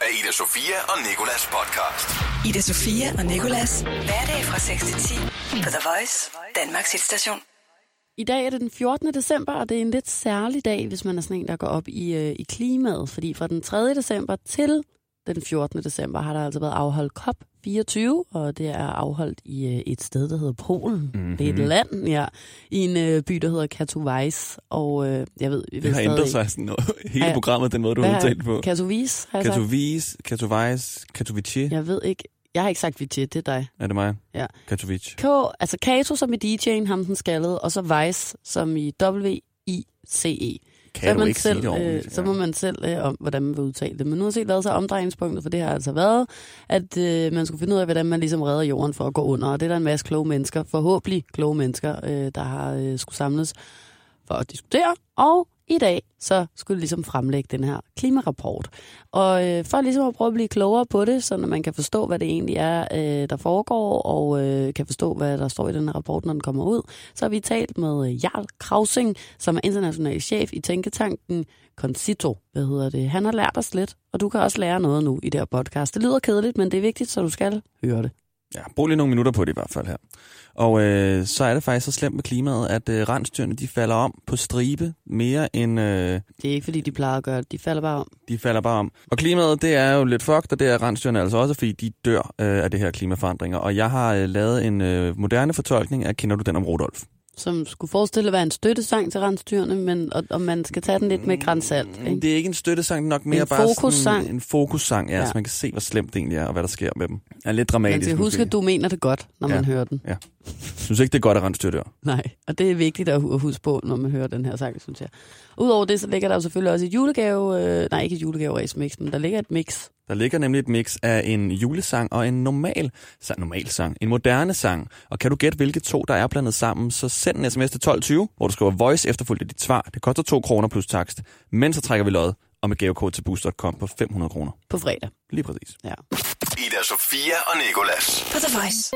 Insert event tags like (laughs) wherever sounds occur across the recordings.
af Ida Sofia og Nikolas podcast. Ida Sofia og Nikolas. Hverdag fra 6 til 10 på The Voice, Danmarks hitstation. I dag er det den 14. december, og det er en lidt særlig dag, hvis man er sådan en, der går op i, øh, i klimaet. Fordi fra den 3. december til den 14. december har der altså været afholdt COP24, og det er afholdt i øh, et sted, der hedder Polen. Mm-hmm. Det er et land, ja, i en øh, by, der hedder Katowice. Og øh, jeg ved, jeg Det har ændret sig sådan noget. (laughs) Hele Ja. programmet, den måde, du har udtalt på. Katowice, har jeg sagt. Katowice, Katowice, Katowice. Jeg ved ikke. Jeg har ikke sagt Vici, det er dig. Er det mig? Ja. Katowice. K, altså Kato som i DJ'en, ham den skaldede, og så Vice som i W-I-C-E. Kan så, du man ikke selv, sige det ordentligt? øh, så må man selv øh, om, hvordan man vil udtale det. Men nu har set lavet sig omdrejningspunktet, for det har altså været, at øh, man skulle finde ud af, hvordan man ligesom redder jorden for at gå under. Og det er der en masse kloge mennesker, forhåbentlig kloge mennesker, øh, der har øh, skulle samles for at diskutere. Og i dag, så skulle jeg ligesom fremlægge den her klimarapport. Og øh, for ligesom at prøve at blive klogere på det, så man kan forstå, hvad det egentlig er, øh, der foregår, og øh, kan forstå, hvad der står i den her rapport, når den kommer ud, så har vi talt med øh, Jarl Krausing, som er international chef i tænketanken Concito. Hvad hedder det? Han har lært os lidt, og du kan også lære noget nu i det her podcast. Det lyder kedeligt, men det er vigtigt, så du skal høre det. Ja, brug lige nogle minutter på det i hvert fald her. Og øh, så er det faktisk så slemt med klimaet, at øh, rensdyrene de falder om på stribe mere end øh, Det er ikke, fordi de plejer at gøre det. De falder bare om. de falder bare om. Og klimaet, det er jo lidt fucked, og det er rensdyrene altså også, fordi de dør øh, af det her klimaforandringer. Og jeg har øh, lavet en øh, moderne fortolkning af, kender du den om Rudolf? Som skulle forestille at være en støttesang til rensdyrene, men og, og man skal tage den lidt med grænsalt. Ikke? Det er ikke en støttesang, nok mere En bare fokussang. Sådan en fokussang, ja, ja, Ja. så man kan se, hvor slemt det egentlig er, og hvad der sker med dem. Er lidt dramatisk Man skal huske, måske. at du mener det godt, når Ja. man hører den. synes ikke, det er godt, at rensdyr dør. Nej, og det er vigtigt at huske på, når man hører den her sang, synes jeg. Udover det, så ligger der jo selvfølgelig også et julegave, øh, nej ikke et julegave mix, men der ligger et mix. Der ligger nemlig et mix af en julesang og en normal sang, normal sang, en moderne sang. Og kan du gætte, hvilke to, der er blandet sammen, så send en sms til 1220, hvor du skriver voice efterfulgt af dit svar. Det koster 2 kroner plus takst. Men så trækker vi lod og med gavekode til boost.com på 500 kroner. På fredag. Lige præcis. Ja. Ida Sofia og Nikolas. På The Voice.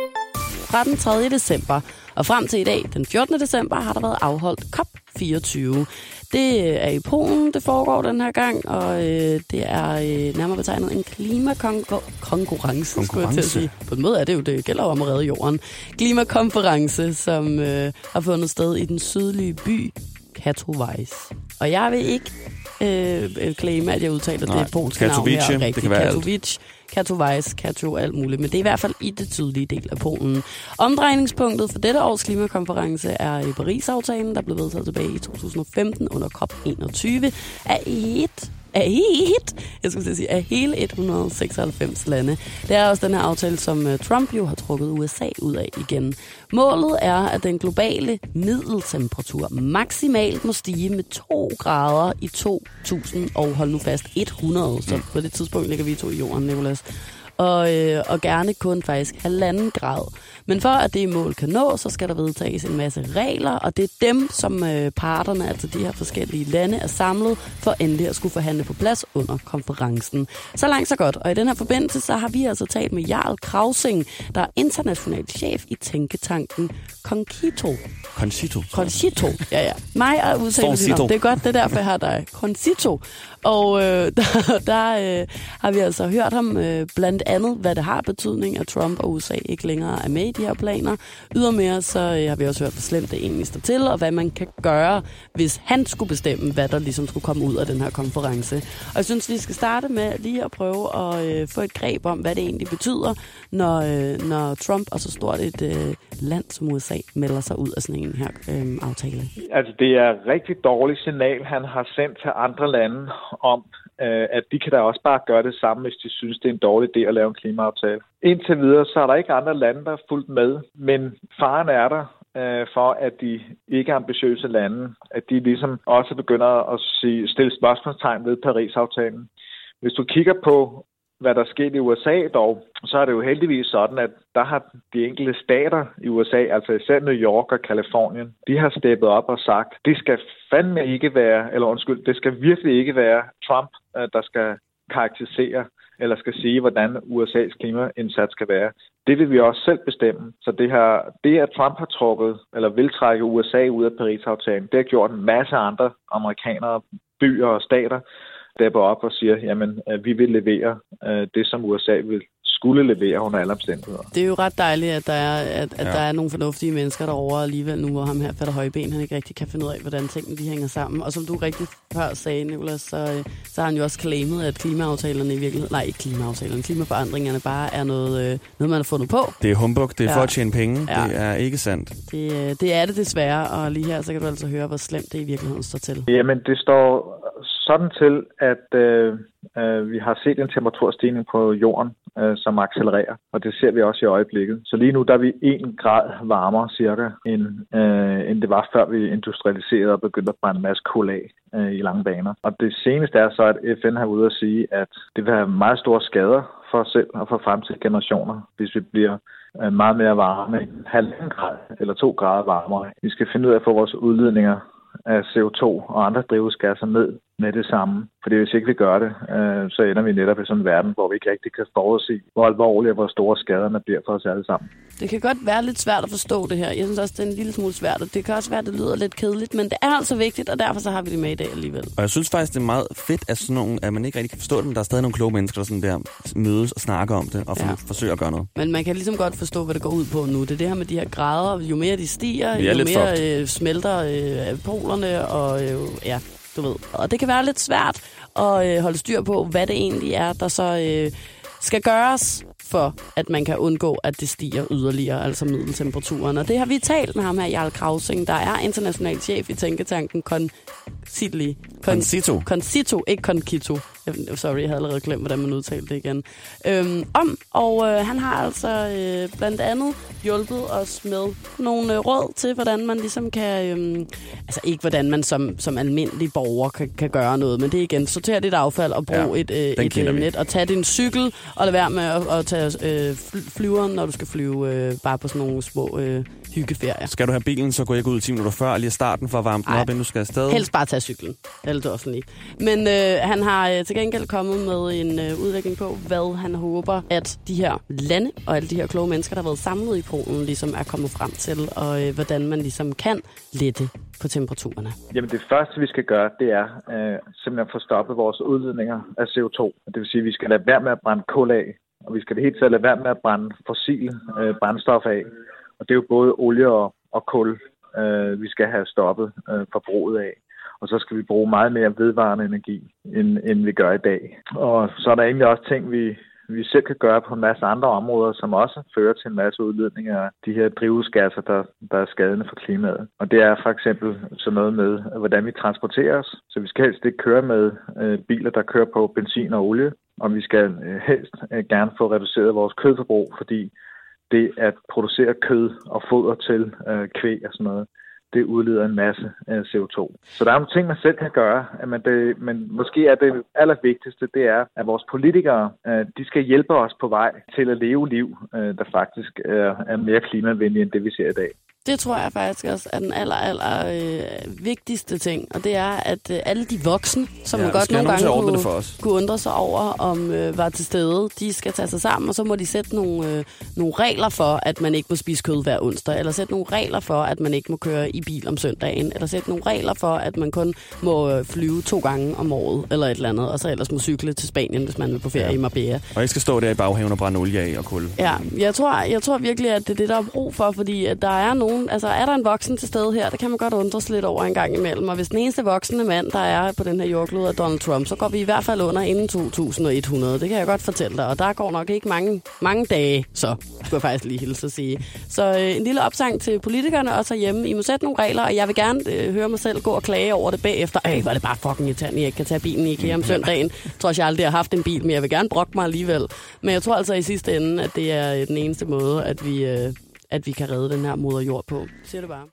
Fra den 3. december og frem til i dag, den 14. december, har der været afholdt COP24. Det er i Polen, det foregår den her gang, og øh, det er øh, nærmere betegnet en klimakonkurrence, skulle jeg til at sige. På en måde er det jo, det gælder om at redde jorden. Klimakonference, som øh, har fundet sted i den sydlige by Katowice. Og jeg vil ikke øh, øh, claime, at jeg udtaler Nej, det polske navn her det kan være alt. Katowice, Katowice, Kato, alt muligt. Men det er i hvert fald i det sydlige del af Polen. Omdrejningspunktet for dette års klimakonference er i Paris-aftalen, der blev vedtaget tilbage i 2015 under COP21 af et af et, jeg skulle sige, af hele 196 lande. Det er også den her aftale, som øh, Trump jo har trukket USA ud af igen. Målet er, at den globale middeltemperatur maksimalt må stige med 2 grader i 2000, og hold nu fast, 100, så på det tidspunkt ligger vi to i jorden, Nicolas. Og, øh, og gerne kun faktisk halvanden grad. Men for at det mål kan nås, så skal der vedtages en masse regler, og det er dem, som øh, parterne, altså de her forskellige lande, er samlet for endelig at skulle forhandle på plads under konferencen. Så langt så godt. Og i den her forbindelse, så har vi altså talt med Jarl Krausing, der er international chef i tænketanken Concito. Concito. Concito, ja ja. Mig er udtalt Concito. Det er godt, det er derfor, jeg har dig. Concito. Og øh, (laughs) der, der øh, har vi altså hørt ham øh, blandt andet, hvad det har betydning, at Trump og USA ikke længere er med i de her planer. Ydermere så øh, har vi også hørt, hvor slemt det egentlig står til, og hvad man kan gøre, hvis han skulle bestemme, hvad der ligesom skulle komme ud af den her konference. Og jeg synes, vi skal starte med lige at prøve at øh, få et greb om, hvad det egentlig betyder, når, øh, når Trump og så stort et øh, land som USA melder sig ud af sådan en her øh, aftale. Altså, det er et rigtig dårligt signal, han har sendt til andre lande om, øh, at de kan da også bare gøre det samme, hvis de synes, det er en dårlig idé at lave en klimaaftale. Indtil videre, så er der ikke andre lande, der er fuldt med, men faren er der øh, for, at de ikke ambitiøse lande, at de ligesom også begynder at sige, stille spørgsmålstegn ved Paris-aftalen. Hvis du kigger på, hvad der er sket i USA dog, så er det jo heldigvis sådan, at der har de enkelte stater i USA, altså især New York og Kalifornien, de har steppet op og sagt, det skal fandme ikke være, eller undskyld, det skal virkelig ikke være Trump, øh, der skal karakterisere eller skal sige, hvordan USA's klimaindsats skal være. Det vil vi også selv bestemme. Så det, her, det at Trump har trukket, eller vil trække USA ud af Paris-aftalen, det har gjort en masse andre amerikanere, byer og stater stepper op og siger, jamen, øh, vi vil levere øh, det, som USA vil skulle levere under alle omstændigheder. Det er jo ret dejligt, at der er, at, at Ja. der er nogle fornuftige mennesker derovre alligevel nu, hvor ham her fatter højben, han ikke rigtig kan finde ud af, hvordan tingene de hænger sammen. Og som du rigtig før sagde, Nicolas, så, øh, så har han jo også claimet, at klimaaftalerne i virkeligheden, nej ikke klimaaftalerne, klimaforandringerne bare er noget, øh, noget man har fundet på. Det er humbug, det er Ja. for at tjene penge. Ja. Det er ikke sandt. Det, øh, det er det desværre, og lige her, så kan du altså høre, hvor slemt det i virkeligheden står til. Jamen, det står sådan til, at øh, øh, vi har set en temperaturstigning på jorden, øh, som accelererer, og det ser vi også i øjeblikket. Så lige nu der er vi 1 grad varmere cirka, end, øh, end det var før vi industrialiserede og begyndte at brænde en masse kul af øh, i lange baner. Og det seneste er så, at FN har ude at sige, at det vil have meget store skader for os selv og for fremtidige generationer, hvis vi bliver øh, meget mere varme, halvanden grad eller to grader varmere. Vi skal finde ud af at få vores udledninger af CO2 og andre drivhusgasser ned med det samme. Fordi hvis ikke vi gør det, øh, så ender vi netop i sådan en verden, hvor vi ikke rigtig kan forudse, hvor alvorlige og hvor store skaderne bliver for os alle sammen. Det kan godt være lidt svært at forstå det her. Jeg synes også, det er en lille smule svært, og det kan også være, at det lyder lidt kedeligt, men det er altså vigtigt, og derfor så har vi det med i dag alligevel. Og jeg synes faktisk, det er meget fedt, at, sådan nogle, at man ikke rigtig kan forstå det, men der er stadig nogle kloge mennesker, der sådan der mødes og snakker om det, og Ja. forsøger at gøre noget. Men man kan ligesom godt forstå, hvad det går ud på nu. Det er det her med de her grader. Jo mere de stiger, er jo mere fucked. øh, smelter øh, polerne, og øh, ja, du ved. Og det kan være lidt svært at øh, holde styr på, hvad det egentlig er, der så øh, skal gøres for, at man kan undgå, at det stiger yderligere, altså middeltemperaturen. Og det har vi talt med ham her, Jarl Krausing, der er international chef i Tænketanken Concitli. Concito. Concito, ikke Concito. Sorry, jeg havde allerede glemt, hvordan man udtalte det igen. Øhm, om, og øh, han har altså øh, blandt andet hjulpet os med nogle øh, råd til, hvordan man ligesom kan... Øh, altså ikke, hvordan man som, som almindelig borger kan, kan gøre noget, men det er igen, sortere dit affald og brug Ja, et, øh, et øh, net, og tage din cykel, og lade være med at, at tage øh, fly- flyveren, når du skal flyve øh, bare på sådan nogle små øh, hyggeferier. Skal du have bilen, så gå ikke ud 10 minutter før, lige i starten for at varme den Ej. op, inden du skal afsted. Helst bare tage cyklen, eller det offentlige. Men øh, han har øh, til gengæld kommet med en øh, udlægning på, hvad han håber, at de her lande og alle de her kloge mennesker, der har været samlet i Polen, ligesom er kommet frem til, og øh, hvordan man ligesom kan lette på temperaturerne. Jamen det første, vi skal gøre, det er øh, simpelthen at få stoppet vores udledninger af CO2. Det vil sige, at vi skal lade være med at brænde kul af, og vi skal det hele taget lade være med at brænde fossile øh, brændstof af. Og det er jo både olie og, og kul, øh, vi skal have stoppet øh, forbruget af. Og så skal vi bruge meget mere vedvarende energi, end, end vi gør i dag. Og så er der egentlig også ting, vi, vi selv kan gøre på en masse andre områder, som også fører til en masse udledning af de her drivhusgasser, der, der er skadende for klimaet. Og det er for eksempel sådan noget med, hvordan vi transporterer os. Så vi skal helst ikke køre med øh, biler, der kører på benzin og olie. Og vi skal øh, helst øh, gerne få reduceret vores kødforbrug, fordi det at producere kød og foder til øh, kvæg og sådan noget, det udleder en masse øh, CO2. Så der er nogle ting, man selv kan gøre, at man det, men måske er det allervigtigste, det er, at vores politikere, øh, de skal hjælpe os på vej til at leve liv, øh, der faktisk er, er mere klimavenlige end det, vi ser i dag. Det tror jeg faktisk også er den aller, aller øh, vigtigste ting, og det er, at øh, alle de voksne, som Ja, man godt nogle gange kunne, for os. kunne undre sig over, om øh, var til stede, de skal tage sig sammen, og så må de sætte nogle, øh, nogle regler for, at man ikke må spise kød hver onsdag, eller sætte nogle regler for, at man ikke må køre i bil om søndagen, eller sætte nogle regler for, at man kun må øh, flyve to gange om året, eller et eller andet, og så ellers må cykle til Spanien, hvis man vil på ferie ja. i Marbella. Og ikke skal stå der i baghaven og brænde olie af og kul. Ja, jeg tror, jeg tror virkelig, at det er det, der er brug for, fordi at der er nogen, altså er der en voksen til stede her, det kan man godt undre sig lidt over en gang imellem, og hvis den eneste voksne mand, der er på den her jordklode, er Donald Trump, så går vi i hvert fald under inden 2100, det kan jeg godt fortælle dig, og der går nok ikke mange, mange dage, så skulle jeg faktisk lige hilse at sige. Så øh, en lille opsang til politikerne også hjemme, I må sætte nogle regler, og jeg vil gerne øh, høre mig selv gå og klage over det bagefter. Ej, hvor er det bare fucking irriterende, jeg ikke kan tage bilen i IKEA om søndagen. Jeg tror jeg aldrig har haft en bil, men jeg vil gerne brokke mig alligevel. Men jeg tror altså i sidste ende, at det er øh, den eneste måde, at vi, øh, at vi kan redde den her moder jord på. Siger det bare.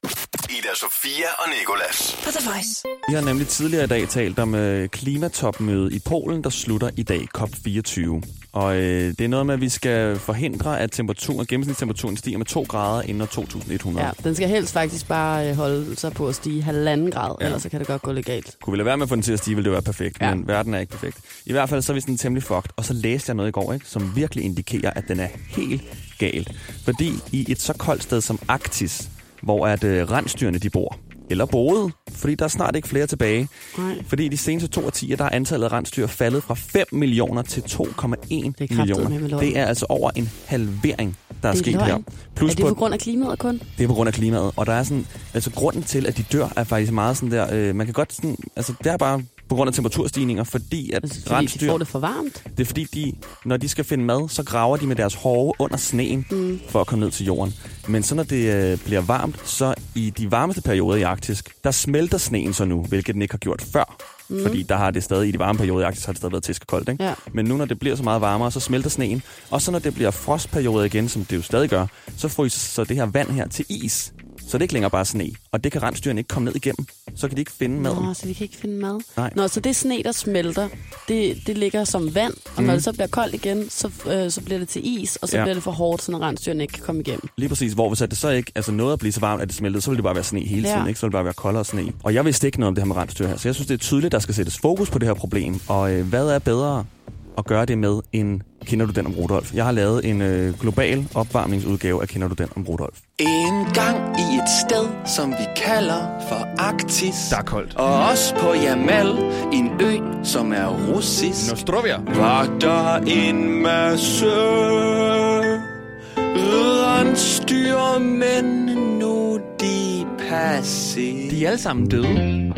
Ida Sofia og Nikolas. På The Voice. Vi har nemlig tidligere i dag talt om øh, klimatopmødet i Polen, der slutter i dag, COP24. Og øh, det er noget med, at vi skal forhindre, at temperaturen, gennemsnitstemperaturen stiger med 2 grader inden år 2100. Ja, den skal helst faktisk bare øh, holde sig på at stige halvanden grad, Ja. ellers så kan det godt gå lidt galt. Kunne vi lade være med at få den til at stige, ville det være perfekt, ja. Men verden er ikke perfekt. I hvert fald så er vi sådan temmelig fucked, og så læste jeg noget i går, ikke, som virkelig indikerer, at den er helt gal. Fordi i et så koldt sted som Arktis, hvor at øh, rensdyrene de bor, eller boede, fordi der er snart ikke flere tilbage. Nej. Fordi de seneste to årtier, der er antallet af rensdyr faldet fra 5 millioner til 2,1 med millioner. Det er altså over en halvering, der er, er sket løgn. her. Plus er det på grund af klimaet kun? det er på grund af klimaet. Og der er sådan, altså grunden til, at de dør, er faktisk meget sådan der, øh, man kan godt sådan, altså det er bare på grund af temperaturstigninger, fordi at Altså, fordi de rensdyr, får det for varmt? det er fordi, de, når de skal finde mad, så graver de med deres hove under sneen mm. for at komme ned til jorden. Men så når det øh, bliver varmt, så i de varmeste perioder i Arktis, der smelter sneen så nu, hvilket den ikke har gjort før. Mm. Fordi der har det stadig, i de varme perioder i Arktis, har det stadig været tæskekoldt, ikke? Ja. Men nu, når det bliver så meget varmere, så smelter sneen. Og så når det bliver frostperioder igen, som det jo stadig gør, så fryser så det her vand her til is. Så det er ikke længere bare sne. Og det kan rensdyrene ikke komme ned igennem. Så kan de ikke finde maden. Nå, så de kan ikke finde mad. Nej. Nå, så det sne, der smelter, det, det ligger som vand, og mm. når det så bliver koldt igen, så, øh, så bliver det til is, og så Ja. bliver det for hårdt, så rensdyrene ikke kan komme igennem. Lige præcis, hvor hvis det så ikke altså noget at blive så varmt, at det smeltede, så ville det bare være sne hele Ja. tiden, ikke? Så ville det bare være koldere sne. Og jeg vidste ikke noget om det her med rensdyr her, så jeg synes, det er tydeligt, der skal sættes fokus på det her problem. Og øh, hvad er bedre at gøre det med, end Kender du den om Rudolf? Jeg har lavet en øh, global opvarmningsudgave af Kender du den om Rudolf. En gang i et sted, som vi kalder for Arktis. Der er koldt. Og også på Jamal, en ø, som er russisk. Nostrovia. Var der en masse rensdyr, men nu de passé. De er alle sammen døde.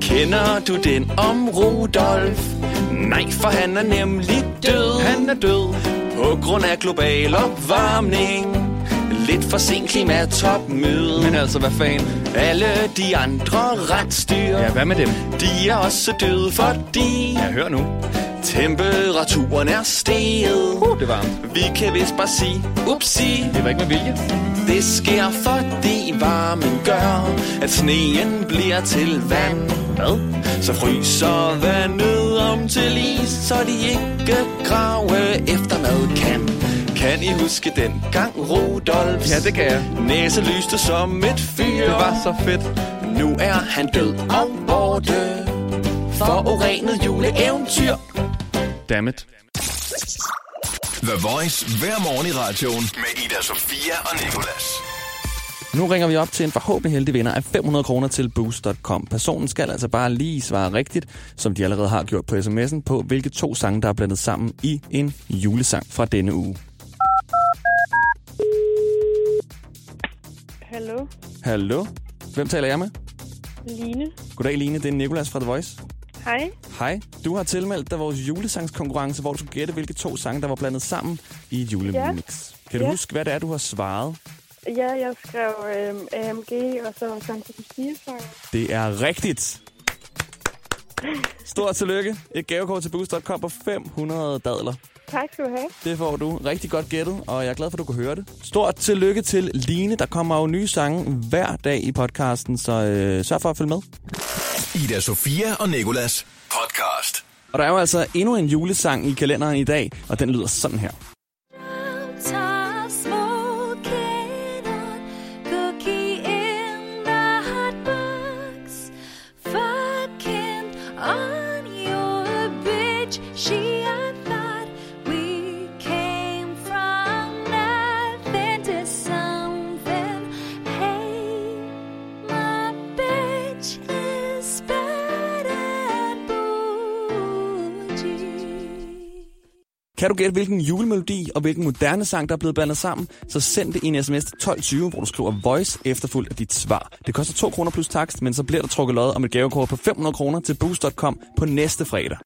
Kender du den om Rudolf? Nej, for han er nemlig død. Han er død. På grund af global opvarmning. Lidt for sent klimatopmøde. Men altså, hvad fanden? Alle de andre rensdyr, hvad med dem? de er også døde, fordi Ja, hør nu. temperaturen er steget. Uh, det var. Vi kan vist bare sige, upsi, Det var ikke med vilje. det sker, fordi varmen gør, at sneen bliver til vand. Hvad? Så fryser vandet om til is, så de ikke grave efter mad kan. Kan I huske den gang Rudolfs Ja, det kan jeg. næse lyste som et fyr? Det var så fedt. Nu er han død og borte for urenet juleeventyr. Dammit. The Voice hver morgen i radioen med Ida Sofia og Nicolas. Nu ringer vi op til en forhåbentlig heldig vinder af 500 kroner til Boost.com. Personen skal altså bare lige svare rigtigt, som de allerede har gjort på sms'en, på hvilke to sange, der er blandet sammen i en julesang fra denne uge. Hallo, Hallo? Hvem taler jeg med? Line. Goddag Line, det er Nikolas fra The Voice. Hej. Hej, du har tilmeldt dig vores julesangskonkurrence, hvor du skulle gætte, hvilke to sange, der var blandet sammen i et julemix. Kan du Ja. huske, hvad det er, du har svaret? Ja, jeg skrev øhm, AMG og så Sankt Lucia-sang. Det er rigtigt. Stort tillykke. Et gavekort til Boost.com på 500 dadler. Tak skal du have. Det får du rigtig godt gættet, og jeg er glad for, at du kunne høre det. Stort tillykke til Line. Der kommer jo nye sange hver dag i podcasten, så øh, sørg for at følge med. Ida Sofia og Nicolas podcast. Og der er jo altså endnu en julesang i kalenderen i dag, og den lyder sådan her. Kan du gætte, hvilken julemelodi og hvilken moderne sang, der er blevet blandet sammen, så send det i en sms til 1220, hvor du skriver voice efterfulgt af dit svar. Det koster 2 kroner plus takst, men så bliver der trukket lod om et gavekort på 500 kroner til boost.com på næste fredag.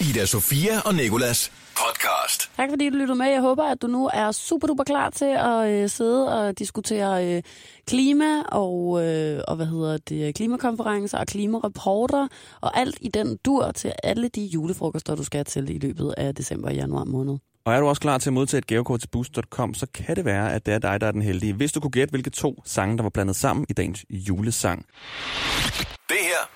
Ida Sofia og Nicolas podcast. Tak fordi du lyttede med. Jeg håber, at du nu er super duper klar til at øh, sidde og diskutere øh, klima og, øh, og hvad hedder det, klimakonferencer og klimareporter og alt i den dur til alle de julefrokoster, du skal til i løbet af december og januar måned. Og er du også klar til at modtage et gavekort til boost.com, så kan det være, at det er dig, der er den heldige. Hvis du kunne gætte, hvilke to sange, der var blandet sammen i dagens julesang. Det her